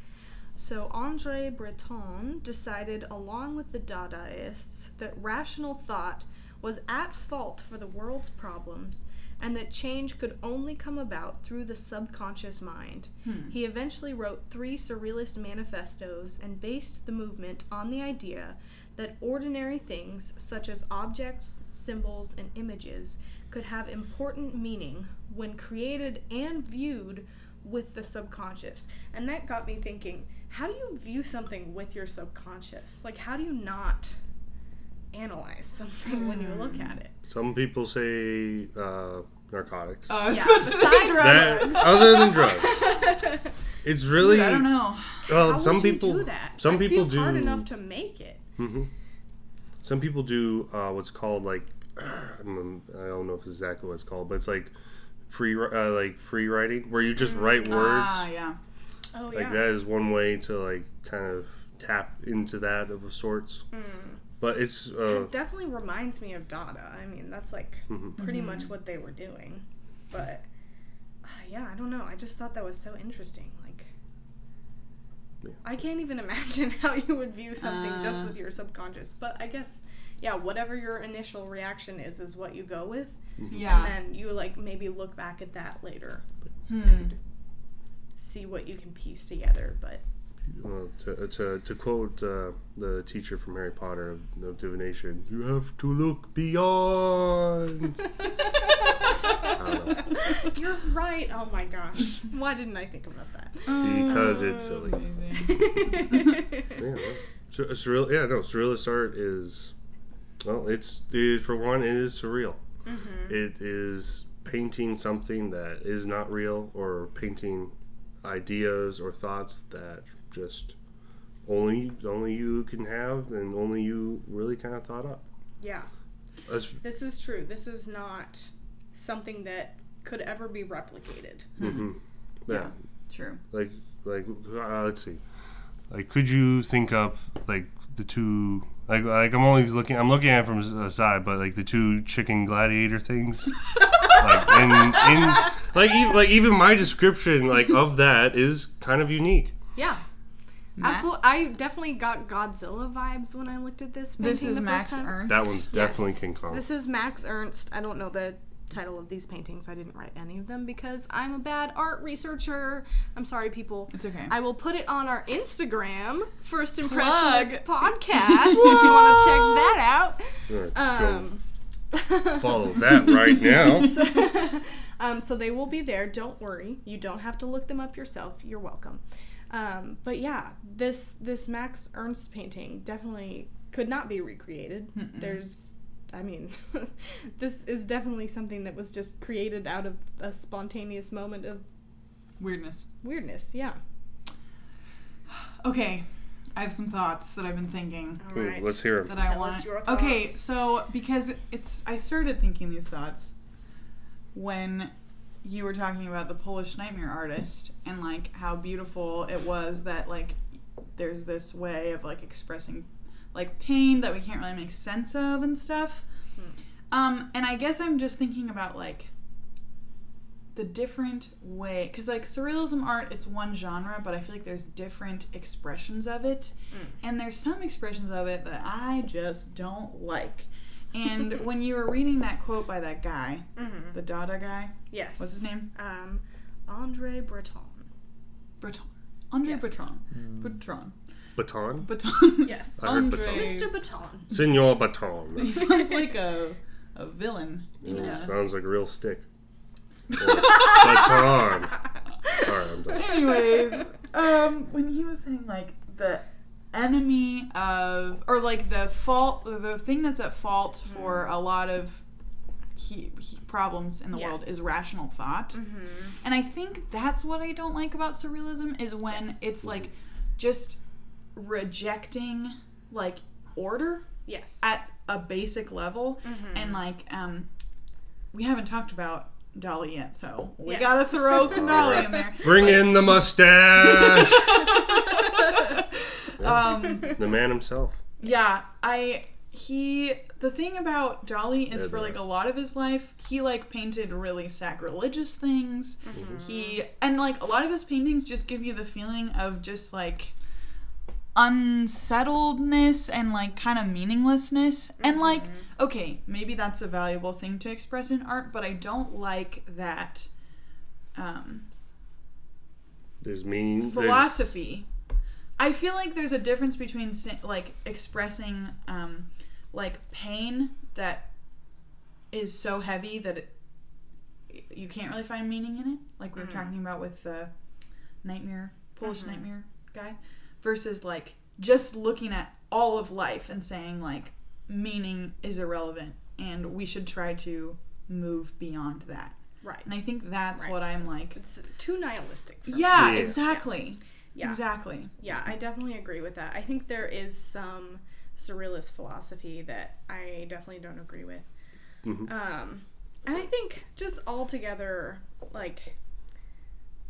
[SPEAKER 1] So Andre Breton decided, along with the Dadaists, that rational thought was at fault for the world's problems, and that change could only come about through the subconscious mind. Hmm. He eventually wrote three Surrealist manifestos and based the movement on the idea that ordinary things, such as objects, symbols, and images, could have important meaning when created and viewed with the subconscious. And that got me thinking how do you view something with your subconscious? Like, how do you not analyze something when you look at it?
[SPEAKER 3] Some people say uh, narcotics.
[SPEAKER 2] Oh,
[SPEAKER 1] Yeah,
[SPEAKER 2] about to say
[SPEAKER 1] besides
[SPEAKER 2] drugs.
[SPEAKER 3] That- other than drugs, it's really.
[SPEAKER 2] I don't know.
[SPEAKER 3] Well,
[SPEAKER 1] How
[SPEAKER 3] some
[SPEAKER 1] would you
[SPEAKER 3] people.
[SPEAKER 1] do that?
[SPEAKER 3] Some
[SPEAKER 1] it
[SPEAKER 3] people
[SPEAKER 1] feels
[SPEAKER 3] do.
[SPEAKER 1] hard enough to make it.
[SPEAKER 3] Mm-hmm. Some people do uh, what's called like I'm- don't know if it's exactly what it's called, but it's like free uh, like free writing where you just write words.
[SPEAKER 2] Ah, yeah.
[SPEAKER 1] Oh
[SPEAKER 3] Like
[SPEAKER 1] yeah.
[SPEAKER 3] that is one way to like kind of tap into that of sorts.
[SPEAKER 1] Mm.
[SPEAKER 3] But it's uh,
[SPEAKER 1] It definitely reminds me of Dada. I mean, that's like
[SPEAKER 3] Mhm.
[SPEAKER 1] pretty much what they were doing. But uh, yeah, I don't know. I just thought that was so interesting. Like,
[SPEAKER 3] Yeah.
[SPEAKER 1] I can't even imagine how you would view something just
[SPEAKER 2] Uh.
[SPEAKER 1] with your subconscious. But I guess, yeah, whatever your initial reaction is, is what you go with.
[SPEAKER 2] Yeah.
[SPEAKER 1] And then you like maybe look back at that later
[SPEAKER 2] Hmm.
[SPEAKER 1] and see what you can piece together. But
[SPEAKER 3] well, to, to to quote uh, the teacher from Harry Potter of, of divination, you have to look beyond.
[SPEAKER 1] You're right. Oh my gosh. Why didn't I think about that?
[SPEAKER 3] because it's silly. Yeah, well, so, surreal. Yeah, no, surrealist art is well, it's it, for one, it is surreal.
[SPEAKER 1] Mm-hmm.
[SPEAKER 3] It is painting something that is not real, or painting ideas or thoughts that just only only you can have, and only you really kind of thought up.
[SPEAKER 1] Yeah.
[SPEAKER 3] That's,
[SPEAKER 1] This is true. This is not something that could ever be replicated.
[SPEAKER 3] hmm yeah.
[SPEAKER 2] Yeah. True.
[SPEAKER 3] like like uh, let's see like could you think up like the two like like i'm always looking i'm looking at it from the side but like the two chicken gladiator things like in, in like even, like even my description like of that is kind of unique
[SPEAKER 1] Yeah.
[SPEAKER 2] Matt?
[SPEAKER 1] Absolutely. I definitely got Godzilla vibes when I looked at this.
[SPEAKER 2] This
[SPEAKER 1] painting
[SPEAKER 2] is
[SPEAKER 1] the
[SPEAKER 2] Max
[SPEAKER 1] first time.
[SPEAKER 2] Ernst.
[SPEAKER 3] that one's definitely
[SPEAKER 1] Yes.
[SPEAKER 3] king kong
[SPEAKER 1] This is Max Ernst. I don't know the title of these paintings. I didn't write any of them because I'm a bad art researcher. I'm sorry, people.
[SPEAKER 2] It's okay.
[SPEAKER 1] I will put it on our Instagram, First Impressionist
[SPEAKER 2] Plug.
[SPEAKER 1] Podcast, if you want to check that out.
[SPEAKER 3] Alright,
[SPEAKER 1] Um,
[SPEAKER 3] go follow that right now
[SPEAKER 1] um, so they will be there. Don't worry. You don't have to look them up yourself. You're welcome. Um, but yeah, this this Max Ernst painting definitely could not be recreated. There's, I mean, this is definitely something that was just created out of a spontaneous moment of
[SPEAKER 2] Weirdness.
[SPEAKER 1] weirdness. Yeah.
[SPEAKER 2] Okay. I have some thoughts that I've been thinking
[SPEAKER 1] All
[SPEAKER 3] Ooh,
[SPEAKER 1] right.
[SPEAKER 3] let's hear it
[SPEAKER 2] that I
[SPEAKER 1] Tell
[SPEAKER 2] want.
[SPEAKER 1] us your
[SPEAKER 2] Okay, so because it's I started thinking these thoughts when you were talking about the Polish nightmare artist and like how beautiful it was that like there's this way of like expressing like pain that we can't really make sense of and stuff. Um, and I guess I'm just thinking about like the different way because like surrealism art it's one genre but i feel like there's different expressions of it. And there's some expressions of it that i just don't like and when you were reading that quote by that guy
[SPEAKER 1] Mhm.
[SPEAKER 2] the dada guy
[SPEAKER 1] Yes.
[SPEAKER 2] what's his name
[SPEAKER 1] Um, Andre Breton.
[SPEAKER 2] breton andre
[SPEAKER 1] Yes.
[SPEAKER 2] breton breton
[SPEAKER 3] baton
[SPEAKER 2] breton
[SPEAKER 1] Yes.
[SPEAKER 3] I heard
[SPEAKER 2] andre
[SPEAKER 1] Mr. Baton.
[SPEAKER 3] senor baton
[SPEAKER 2] he sounds like a, a villain he
[SPEAKER 3] Yeah,
[SPEAKER 2] does
[SPEAKER 3] sounds like a real stick Or baton all right i'm done
[SPEAKER 2] anyways um when he was saying like the enemy of or like the fault the thing that's at fault for a lot of he, he problems in the world is rational thought
[SPEAKER 1] Mhm.
[SPEAKER 2] and i think that's what i don't like about surrealism is when
[SPEAKER 1] Yes.
[SPEAKER 2] it's like just rejecting like order
[SPEAKER 1] Yes.
[SPEAKER 2] at a basic level
[SPEAKER 1] Mhm.
[SPEAKER 2] and like um we haven't talked about Dali yet, so we
[SPEAKER 1] Yes.
[SPEAKER 2] gotta throw some Dali in there.
[SPEAKER 3] bring in the mustache
[SPEAKER 2] um,
[SPEAKER 3] the man himself
[SPEAKER 2] yeah, I he the thing about Dali is
[SPEAKER 3] Yeah,
[SPEAKER 2] for
[SPEAKER 3] yeah.
[SPEAKER 2] like a lot of his life, he like painted really sacrilegious things.
[SPEAKER 1] Mm-hmm.
[SPEAKER 2] He and like a lot of his paintings just give you the feeling of just like unsettledness and like kind of meaninglessness and like okay maybe that's a valuable thing to express in art but i don't like that um
[SPEAKER 3] There's meaning. there's-
[SPEAKER 2] philosophy i feel like there's a difference between like expressing um like pain that is so heavy that it, you can't really find meaning in it like we were talking about with the nightmare polish nightmare guy versus like just looking at all of life and saying like meaning is irrelevant and we should try to move beyond that
[SPEAKER 1] Right.
[SPEAKER 2] and i think that's
[SPEAKER 1] Right.
[SPEAKER 2] what i'm like
[SPEAKER 1] It's too nihilistic. for me.
[SPEAKER 2] yeah,
[SPEAKER 3] Yeah.
[SPEAKER 2] Exactly
[SPEAKER 1] Yeah.
[SPEAKER 2] exactly
[SPEAKER 1] Yeah, I definitely agree with that. I think there is some surrealist philosophy that I definitely don't agree with.
[SPEAKER 3] Mhm.
[SPEAKER 1] Um, and I think just altogether, like,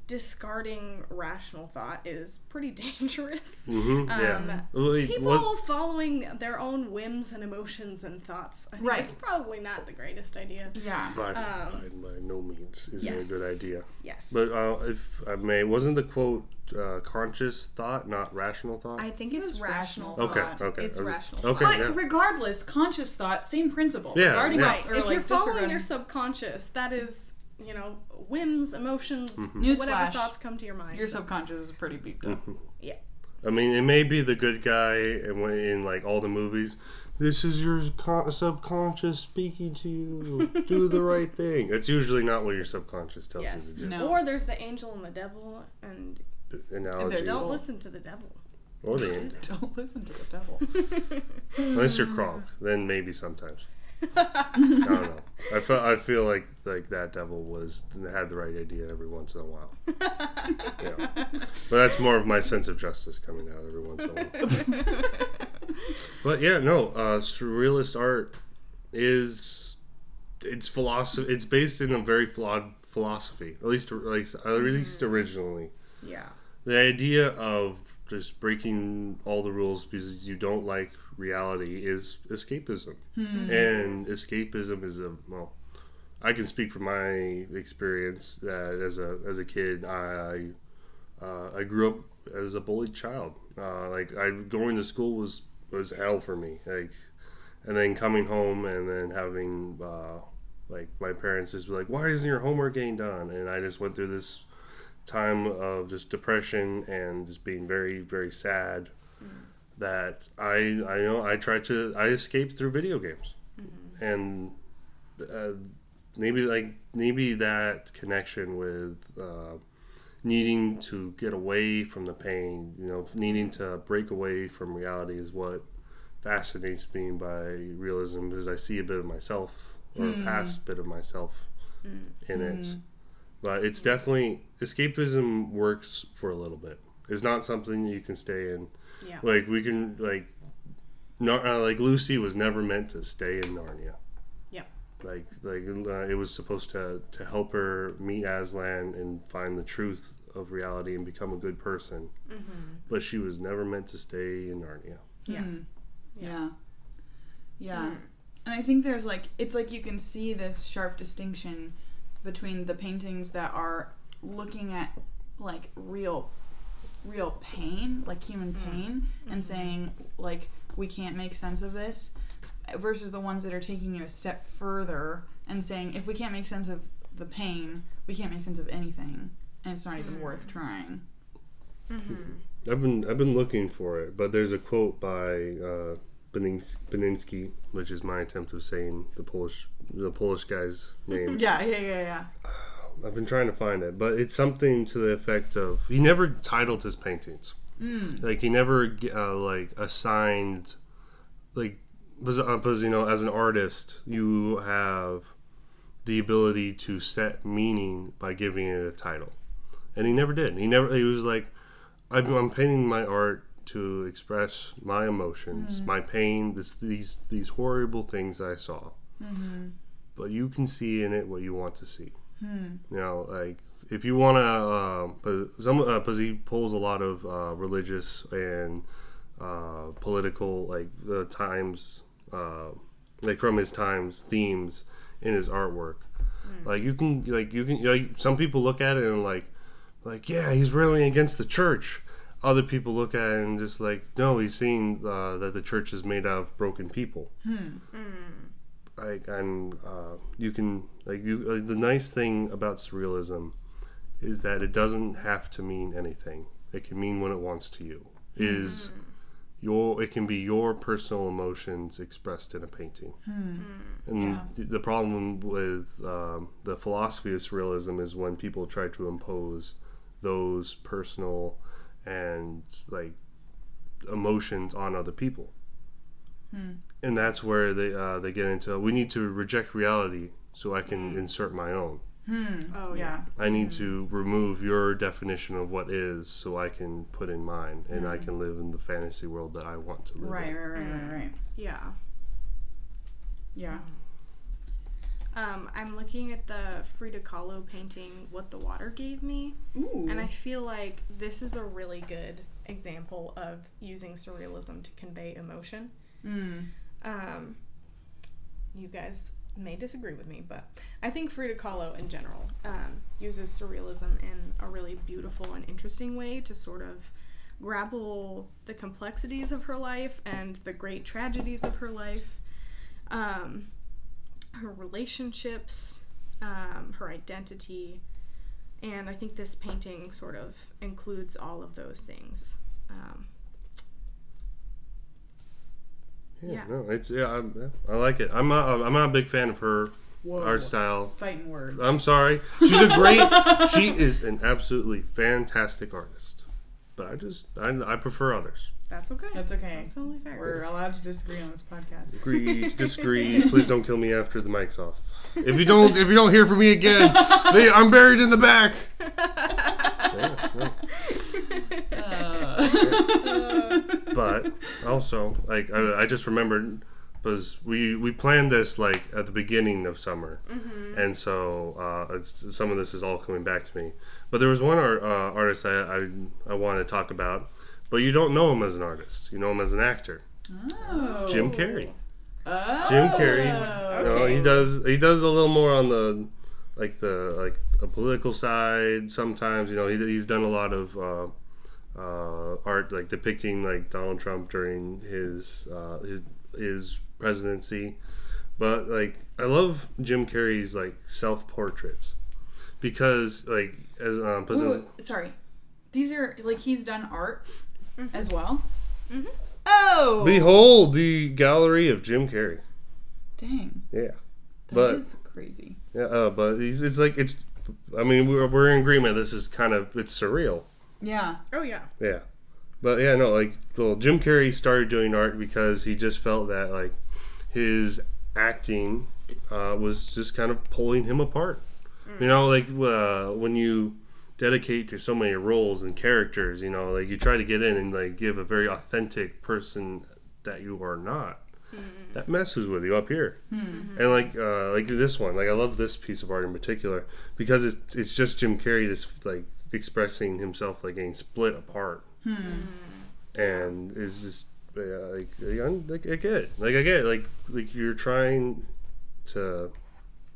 [SPEAKER 1] discarding rational thought is pretty dangerous.
[SPEAKER 3] Mhm, yeah.
[SPEAKER 1] Um,
[SPEAKER 3] Well, it-
[SPEAKER 1] People
[SPEAKER 3] what-
[SPEAKER 1] following their own whims and emotions and thoughts, I think
[SPEAKER 2] Right.
[SPEAKER 1] is probably not the greatest idea.
[SPEAKER 2] yeah
[SPEAKER 3] by,
[SPEAKER 1] um,
[SPEAKER 3] by, by no means is it a good idea.
[SPEAKER 1] Yes.
[SPEAKER 3] But uh, if I may, wasn't the quote uh, conscious thought, not rational thought?
[SPEAKER 1] I think it's
[SPEAKER 2] It's
[SPEAKER 1] rational.
[SPEAKER 2] rational
[SPEAKER 3] okay,
[SPEAKER 1] thought.
[SPEAKER 3] okay.
[SPEAKER 1] It's
[SPEAKER 3] okay.
[SPEAKER 1] rational
[SPEAKER 3] Okay.
[SPEAKER 2] But
[SPEAKER 3] yeah.
[SPEAKER 2] regardless, conscious thought, same principle.
[SPEAKER 3] Yeah,
[SPEAKER 2] Regarding
[SPEAKER 3] yeah.
[SPEAKER 1] Right.
[SPEAKER 2] or
[SPEAKER 1] if
[SPEAKER 2] like
[SPEAKER 1] you're following your subconscious, that is, you know, whims, emotions,
[SPEAKER 3] Mm-hmm.
[SPEAKER 1] whatever
[SPEAKER 2] Newsflash.
[SPEAKER 1] thoughts come to your mind.
[SPEAKER 2] your
[SPEAKER 1] So,
[SPEAKER 2] subconscious is pretty beat up.
[SPEAKER 1] yeah.
[SPEAKER 3] I mean, it may be the good guy, and when in like all the movies, this is your con- subconscious speaking to you. Do the right thing. It's usually not what your subconscious tells
[SPEAKER 1] Yes.
[SPEAKER 3] you to do.
[SPEAKER 2] No.
[SPEAKER 1] Or there's the angel and the devil, and
[SPEAKER 3] Analogy.
[SPEAKER 1] don't listen to the devil.
[SPEAKER 3] Or the angel.
[SPEAKER 2] Don't listen to the devil.
[SPEAKER 3] Unless you're Kronk, then maybe sometimes. I don't know. I feel I feel like like that devil was had the right idea every once in a while. Yeah. But that's more of my sense of justice coming out every once in a while. but yeah, no, uh, surrealist art is it's philosophy. It's based in a very flawed philosophy, at least like at least originally.
[SPEAKER 1] Yeah.
[SPEAKER 3] The idea of just breaking all the rules because you don't like reality is escapism. And escapism is a well, I can speak from my experience that as a as a kid, I uh, I grew up as a bullied child. Uh, like I going to school was was hell for me. Like, and then coming home and then having uh, like my parents just be like, "Why isn't your homework getting done?" And I just went through this time of just depression and just being very very sad. Mm. That I I know I tried to I escaped through video games, mm-hmm. and uh, maybe like maybe that connection with. Uh, needing to get away from the pain, you know, needing to break away from reality is what fascinates me by realism because I see a bit of myself or a past bit of myself mm. in it. But it's definitely escapism works for a little bit. It's not something you can stay in.
[SPEAKER 1] Yeah.
[SPEAKER 3] Like we can like no, uh, like Lucy was never meant to stay in Narnia.
[SPEAKER 1] Yep.
[SPEAKER 3] Like like uh, it was supposed to to help her meet Aslan and find the truth of reality and become a good person. Mm-hmm. But she was never meant to stay in Narnia.
[SPEAKER 1] Yeah.
[SPEAKER 2] Yeah. Yeah. And I think there's like it's like you can see this sharp distinction between the paintings that are looking at like real real pain, like human mm. pain and mm-hmm. saying like we can't make sense of this versus the ones that are taking you a step further and saying if we can't make sense of the pain, we can't make sense of anything and it's not even mm-hmm. worth trying. Mm-hmm.
[SPEAKER 3] I've been I've been looking for it, but there's a quote by uh, Benins- Beninsky, which is my attempt of saying the Polish the Polish guy's name.
[SPEAKER 2] Yeah, yeah, yeah, yeah.
[SPEAKER 3] I've been trying to find it, but it's something to the effect of he never titled his paintings. Like he never uh, like assigned like because, uh, because you know as an artist you have the ability to set meaning by giving it a title, and he never did. He never he was like I'm, I'm painting my art to express my emotions, my pain, this, these these horrible things I saw. But you can see in it what you want to see. You know, like if you want to, uh, some because he pulls a lot of uh, religious and uh, political like the times, uh, like from his times themes in his artwork. Like you can, like you can, like some people look at it and like, like yeah, he's railing against the church. other people look at it and just like, no, he's seeing uh, that the church is made out of broken people.
[SPEAKER 2] Hmm.
[SPEAKER 3] Like, and uh, you can like you. Uh, the nice thing about surrealism is that it doesn't have to mean anything. It can mean what it wants to you. Is your it can be your personal emotions expressed in a painting. And
[SPEAKER 2] Yeah.
[SPEAKER 3] th- the problem with um, the philosophy of surrealism is when people try to impose those personal and like emotions on other people. And that's where they uh, they get into we need to reject reality so I can insert my own.
[SPEAKER 1] Oh
[SPEAKER 2] Yeah.
[SPEAKER 3] I need to remove your definition of what is so I can put in mine and I can live in the fantasy world that I want to live
[SPEAKER 2] Right,
[SPEAKER 3] in.
[SPEAKER 2] right, right, right, right.
[SPEAKER 1] Yeah.
[SPEAKER 2] Yeah.
[SPEAKER 1] Um, I'm looking at the Frida Kahlo painting, What the Water Gave Me,
[SPEAKER 2] Ooh.
[SPEAKER 1] and I feel like this is a really good example of using surrealism to convey emotion.
[SPEAKER 2] Mm.
[SPEAKER 1] Um, you guys may disagree with me, but I think Frida Kahlo in general um, uses surrealism in a really beautiful and interesting way to sort of grapple the complexities of her life and the great tragedies of her life, um, her relationships, um, her identity. And I think this painting sort of includes all of those things. Um,
[SPEAKER 3] Yeah,
[SPEAKER 1] Yeah.
[SPEAKER 3] no, it's yeah, I'm, I like it. I'm not I'm not a big fan of her
[SPEAKER 2] Whoa.
[SPEAKER 3] art style.
[SPEAKER 2] Fighting words.
[SPEAKER 3] I'm sorry. She's a great. she is an absolutely fantastic artist. But I just I, I prefer others.
[SPEAKER 1] That's okay.
[SPEAKER 2] That's okay.
[SPEAKER 1] That's totally fair.
[SPEAKER 2] We're allowed to disagree on this podcast.
[SPEAKER 3] Agree, disagree. Please don't kill me after the mic's off. If you don't if you don't hear from me again, they, I'm buried in the back. Yeah, no.
[SPEAKER 2] Uh,
[SPEAKER 3] but also like I, I just remembered because we we planned this like at the beginning of summer and so uh, it's, some of this is all coming back to me but there was one art, uh, artist I, I i want to talk about but you don't know him as an artist you know him as an actor
[SPEAKER 2] oh.
[SPEAKER 3] jim carrey
[SPEAKER 2] Oh.
[SPEAKER 3] jim carrey you know, he does he does a little more on the like the like a political side sometimes you know he, he's done a lot of uh, uh, art like depicting like Donald Trump during his uh, his, his presidency but like I love Jim Carrey's like self portraits because like as um
[SPEAKER 2] Ooh, sorry. These are like he's done art as well.
[SPEAKER 1] Mhm.
[SPEAKER 2] Oh.
[SPEAKER 3] behold the gallery of Jim Carrey
[SPEAKER 2] Dang.
[SPEAKER 3] yeah
[SPEAKER 2] that is
[SPEAKER 3] But-
[SPEAKER 2] crazy.
[SPEAKER 3] yeah uh, but he's, it's like it's I mean we're, we're in agreement this is kind of it's surreal
[SPEAKER 2] Yeah.
[SPEAKER 1] Oh yeah.
[SPEAKER 3] Yeah. But yeah, no, like, well, Jim Carrey started doing art because he just felt that, like, his acting uh, was just kind of pulling him apart. You know, like, uh, when you dedicate to so many roles and characters, you know, like, you try to get in and, like, give a very authentic person that you are not. Mm-hmm. That messes with you up here, mm-hmm. and like uh, like this one, like I love this piece of art in particular because it's it's just Jim Carrey just like expressing himself like getting split apart hmm. mm-hmm. and is just yeah, like, like, like I get it. like I get it. like like you're trying to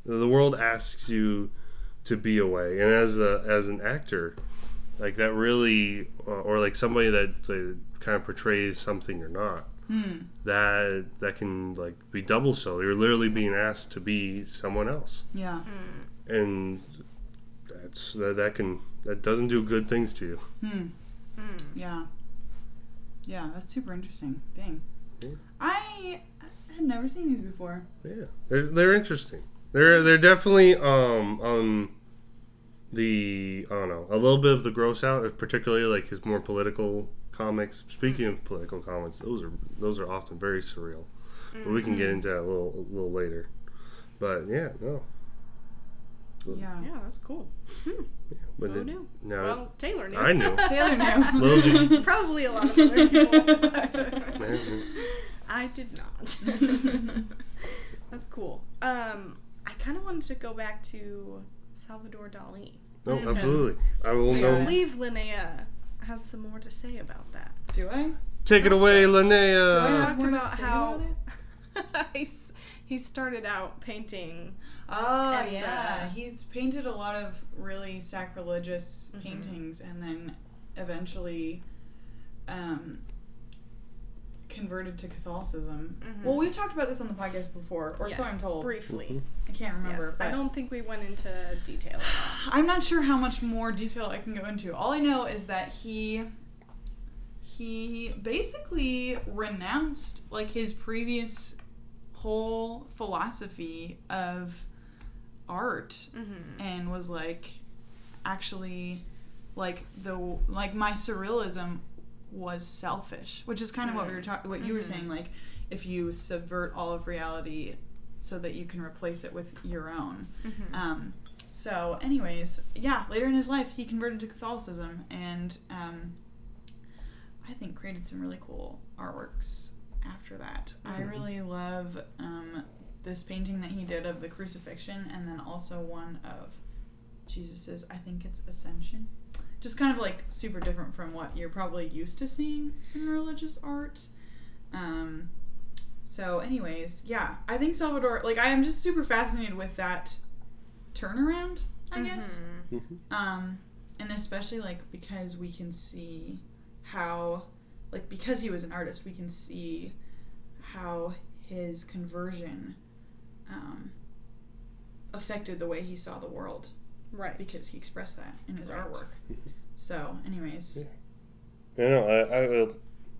[SPEAKER 3] the world asks you to be away and as a as an actor like that really uh, or like somebody that uh, kind of portrays something you're not that that can like be double so you're literally being asked to be someone else
[SPEAKER 2] Yeah.
[SPEAKER 3] and that's that, that can that doesn't do good things to you
[SPEAKER 2] Hmm. Yeah. Yeah, that's super interesting. Dang.
[SPEAKER 3] Yeah.
[SPEAKER 2] I I had never seen these before.
[SPEAKER 3] Yeah, they're, they're interesting. They're they're definitely um on the I don't know a little bit of the gross out, particularly like his more political comics. Speaking of political comics, those are those are often very surreal, but we can get into that a little a little later. But yeah, no,
[SPEAKER 2] Yeah.
[SPEAKER 1] Yeah, that's cool.
[SPEAKER 3] but
[SPEAKER 1] Who
[SPEAKER 3] it-
[SPEAKER 1] knew?
[SPEAKER 3] now
[SPEAKER 1] Well, Taylor knew.
[SPEAKER 3] I knew.
[SPEAKER 2] Taylor knew.
[SPEAKER 3] Little did you-
[SPEAKER 1] Probably a lot of other people. I did not. That's cool. Um, I kind of wanted to go back to Salvador Dali.
[SPEAKER 3] No,
[SPEAKER 2] Yes.
[SPEAKER 3] absolutely. I will
[SPEAKER 2] We
[SPEAKER 1] I
[SPEAKER 3] know.
[SPEAKER 2] it.
[SPEAKER 1] believe Linnea has some more to say about that.
[SPEAKER 2] Do I?
[SPEAKER 3] Take it away,
[SPEAKER 1] I
[SPEAKER 2] Do I
[SPEAKER 3] Linnea.
[SPEAKER 2] have
[SPEAKER 1] talked
[SPEAKER 2] more to
[SPEAKER 1] about
[SPEAKER 2] say
[SPEAKER 1] how
[SPEAKER 2] about it?
[SPEAKER 1] he started out painting.
[SPEAKER 2] Oh
[SPEAKER 1] And,
[SPEAKER 2] yeah,
[SPEAKER 1] uh,
[SPEAKER 2] he's painted a lot of really sacrilegious
[SPEAKER 1] Mhm.
[SPEAKER 2] paintings, and then eventually um, converted to Catholicism.
[SPEAKER 1] Mhm.
[SPEAKER 2] Well, we've talked about this on the podcast before, or so I'm told.
[SPEAKER 1] Briefly.
[SPEAKER 2] I can't remember.
[SPEAKER 1] Yes. I don't think we went into detail. at all.
[SPEAKER 2] I'm not sure how much more detail I can go into. All I know is that he he basically renounced like his previous whole philosophy of art
[SPEAKER 1] Mhm.
[SPEAKER 2] and was like actually like the like my surrealism was selfish, which is kind of what we were talking what you were saying like if you subvert all of reality so that you can replace it with your own.
[SPEAKER 1] Mhm.
[SPEAKER 2] Um, so, anyways, yeah, later in his life, he converted to Catholicism and um, I think created some really cool artworks after that. I
[SPEAKER 3] Mhm.
[SPEAKER 2] really love um, this painting that he did of the crucifixion and then also one of Jesus's, I think it's Ascension. Just kind of like super different from what you're probably used to seeing in religious art. Um, so, anyways, yeah, I think Salvador, like, I am just super fascinated with that turnaround, I guess.
[SPEAKER 1] Mhm.
[SPEAKER 3] Mhm.
[SPEAKER 2] Um, and especially, like, because we can see how, like, because he was an artist, we can see how his conversion um, affected the way he saw the world
[SPEAKER 1] Right.
[SPEAKER 2] because he expressed that in his
[SPEAKER 1] Right.
[SPEAKER 2] artwork. So, anyways,
[SPEAKER 3] Yeah. I know. I, I, uh,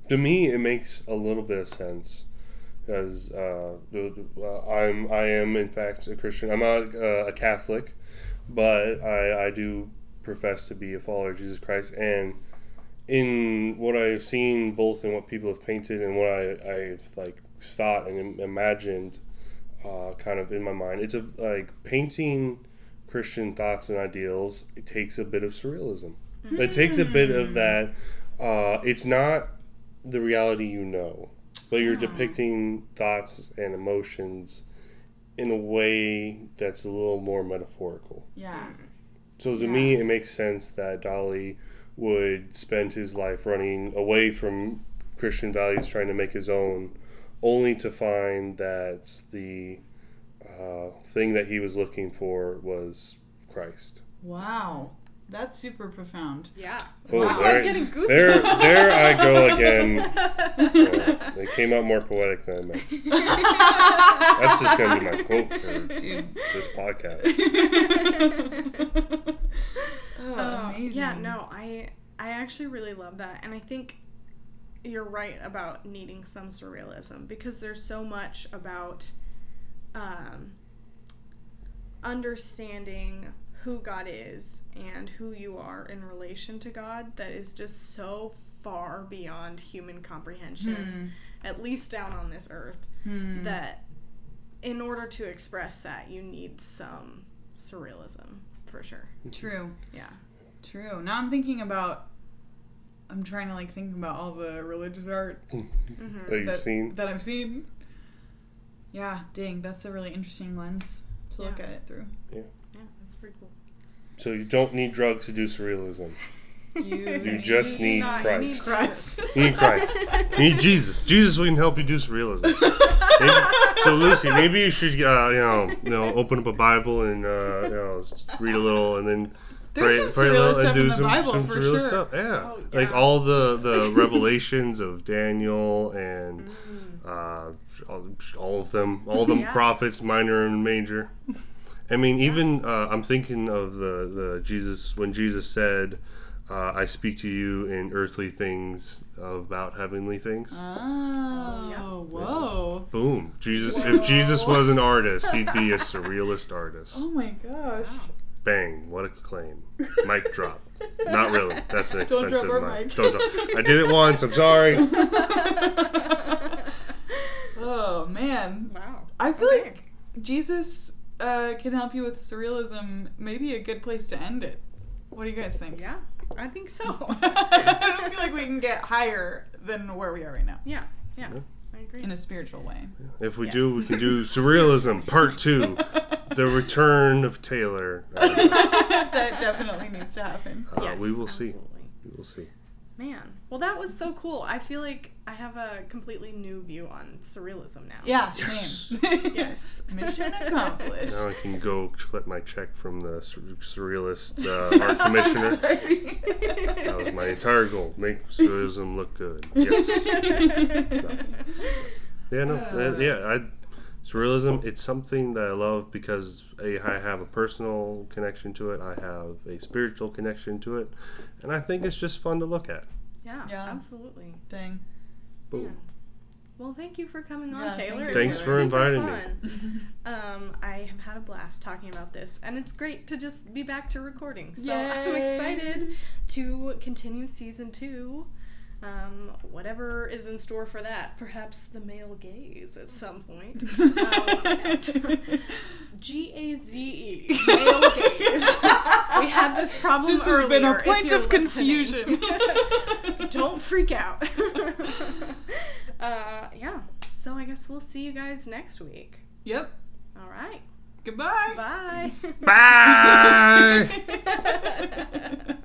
[SPEAKER 3] to me, it makes a little bit of sense because uh, uh, I'm I am in fact a Christian. I'm not uh, a Catholic, but I, I do profess to be a follower of Jesus Christ. And in what I've seen, both in what people have painted and what I, I've like thought and imagined, uh, kind of in my mind, it's a like painting Christian thoughts and ideals. It takes a bit of surrealism. It takes a bit of that. Uh, it's not the reality you know, but you're
[SPEAKER 2] Oh.
[SPEAKER 3] depicting thoughts and emotions in a way that's a little more metaphorical.
[SPEAKER 2] yeah.
[SPEAKER 3] So to me, it makes sense that Dali would spend his life running away from Christian values, trying to make his own, only to find that the uh, thing that he was looking for was Christ.
[SPEAKER 2] Wow. That's super profound.
[SPEAKER 1] Yeah.
[SPEAKER 3] Boom,
[SPEAKER 2] Wow.
[SPEAKER 3] there,
[SPEAKER 1] I'm getting goosebumps.
[SPEAKER 3] there, there I go again. Yeah, it came out more poetic than I meant. That's just gonna be my quote for
[SPEAKER 2] Dude.
[SPEAKER 3] this podcast.
[SPEAKER 2] oh,
[SPEAKER 1] Oh,
[SPEAKER 2] amazing.
[SPEAKER 1] Yeah, no, I I actually really love that, and I think you're right about needing some surrealism because there's so much about um, understanding who God is and who you are in relation to God that is just so far beyond human comprehension, at least down on this earth,
[SPEAKER 2] Hmm.
[SPEAKER 1] that in order to express that, you need some surrealism for sure.
[SPEAKER 2] True.
[SPEAKER 1] Yeah.
[SPEAKER 2] True. Now I'm thinking about. I'm trying to like think about all the religious art
[SPEAKER 1] Mm-hmm.
[SPEAKER 3] That you've
[SPEAKER 2] that,
[SPEAKER 3] seen.
[SPEAKER 2] that I've seen. Yeah, dang, that's a really interesting lens to look at it through.
[SPEAKER 1] Yeah, Yeah, that's pretty cool.
[SPEAKER 3] So you don't need drugs to do surrealism.
[SPEAKER 2] You,
[SPEAKER 3] You just need
[SPEAKER 1] not- you need
[SPEAKER 3] Christ.
[SPEAKER 2] Christ.
[SPEAKER 3] You need Christ. You need Jesus. Jesus can help you do surrealism. Maybe- so Lucy, maybe you should, uh, you know, you know, open up a Bible and uh, you know, read a little, and then
[SPEAKER 2] There's
[SPEAKER 3] pray,
[SPEAKER 2] some
[SPEAKER 3] pray a little
[SPEAKER 2] surreal
[SPEAKER 3] and
[SPEAKER 2] stuff
[SPEAKER 3] do
[SPEAKER 2] in the
[SPEAKER 3] some,
[SPEAKER 2] Bible
[SPEAKER 3] some
[SPEAKER 2] for
[SPEAKER 3] surreal
[SPEAKER 2] sure.
[SPEAKER 3] stuff. Yeah.
[SPEAKER 1] Oh,
[SPEAKER 3] like all the the revelations of Daniel and
[SPEAKER 1] Mm.
[SPEAKER 3] Uh, all, all of them, all them
[SPEAKER 1] Yeah.
[SPEAKER 3] prophets, minor and major. I mean, even uh, I'm thinking of the the Jesus when Jesus said. Uh, I speak to you in earthly things about heavenly things.
[SPEAKER 2] Oh,
[SPEAKER 1] yeah.
[SPEAKER 2] whoa.
[SPEAKER 3] Boom. Jesus. If Jesus was an artist, he'd be a surrealist artist.
[SPEAKER 2] Oh my gosh.
[SPEAKER 3] Bang! What a claim. Mic drop. Not really. That's an
[SPEAKER 2] Don't
[SPEAKER 3] expensive
[SPEAKER 2] drop our
[SPEAKER 3] mic.
[SPEAKER 2] mic.
[SPEAKER 3] Don't drop. I did it once. I'm sorry.
[SPEAKER 2] oh man.
[SPEAKER 1] Wow.
[SPEAKER 2] I feel
[SPEAKER 1] Okay.
[SPEAKER 2] like Jesus uh, can help you with surrealism. Maybe a good place to end it. What do you guys think?
[SPEAKER 1] Yeah, I think so.
[SPEAKER 2] I don't feel like we can get higher than where we are right now
[SPEAKER 1] yeah, yeah, I agree.
[SPEAKER 2] in a spiritual way.
[SPEAKER 3] If we do, we can do surrealism part two, the return of Taylor.
[SPEAKER 2] That definitely needs to happen.
[SPEAKER 3] uh,
[SPEAKER 1] yes,
[SPEAKER 3] we will see. We will see.
[SPEAKER 1] Man, well, that was so cool. I feel like I have a completely new view on surrealism now.
[SPEAKER 2] Yeah,
[SPEAKER 3] Yes.
[SPEAKER 2] same.
[SPEAKER 1] Yes.
[SPEAKER 2] Mission accomplished.
[SPEAKER 3] Now I can go collect my check from the surrealist uh, art commissioner. That was my entire goal: make surrealism look good. Yes. Yeah, no, uh, yeah. I, surrealism. It's something that I love because a, I have a personal connection to it. I have a spiritual connection to it, and I think it's just fun to look at.
[SPEAKER 1] Yeah,
[SPEAKER 2] Yeah.
[SPEAKER 1] absolutely.
[SPEAKER 2] Dang.
[SPEAKER 3] Boom.
[SPEAKER 1] Yeah. Well, thank you for coming on,
[SPEAKER 2] Yeah, thank
[SPEAKER 1] Taylor.
[SPEAKER 2] you,
[SPEAKER 3] Thanks
[SPEAKER 1] was
[SPEAKER 3] for inviting me.
[SPEAKER 1] Um, I have had a blast talking about this, and it's great to just be back to recording. So I'm excited to continue season two. Um, whatever is in store for that, perhaps the male gaze at some point. G A Z E, male gaze. we had this problem
[SPEAKER 2] This has been a point of
[SPEAKER 1] listening.
[SPEAKER 2] confusion.
[SPEAKER 1] Don't freak out. uh, yeah. So I guess we'll see you guys next week.
[SPEAKER 2] yep.
[SPEAKER 1] All right.
[SPEAKER 2] Goodbye.
[SPEAKER 1] Bye.
[SPEAKER 3] Bye.
[SPEAKER 1] Bye.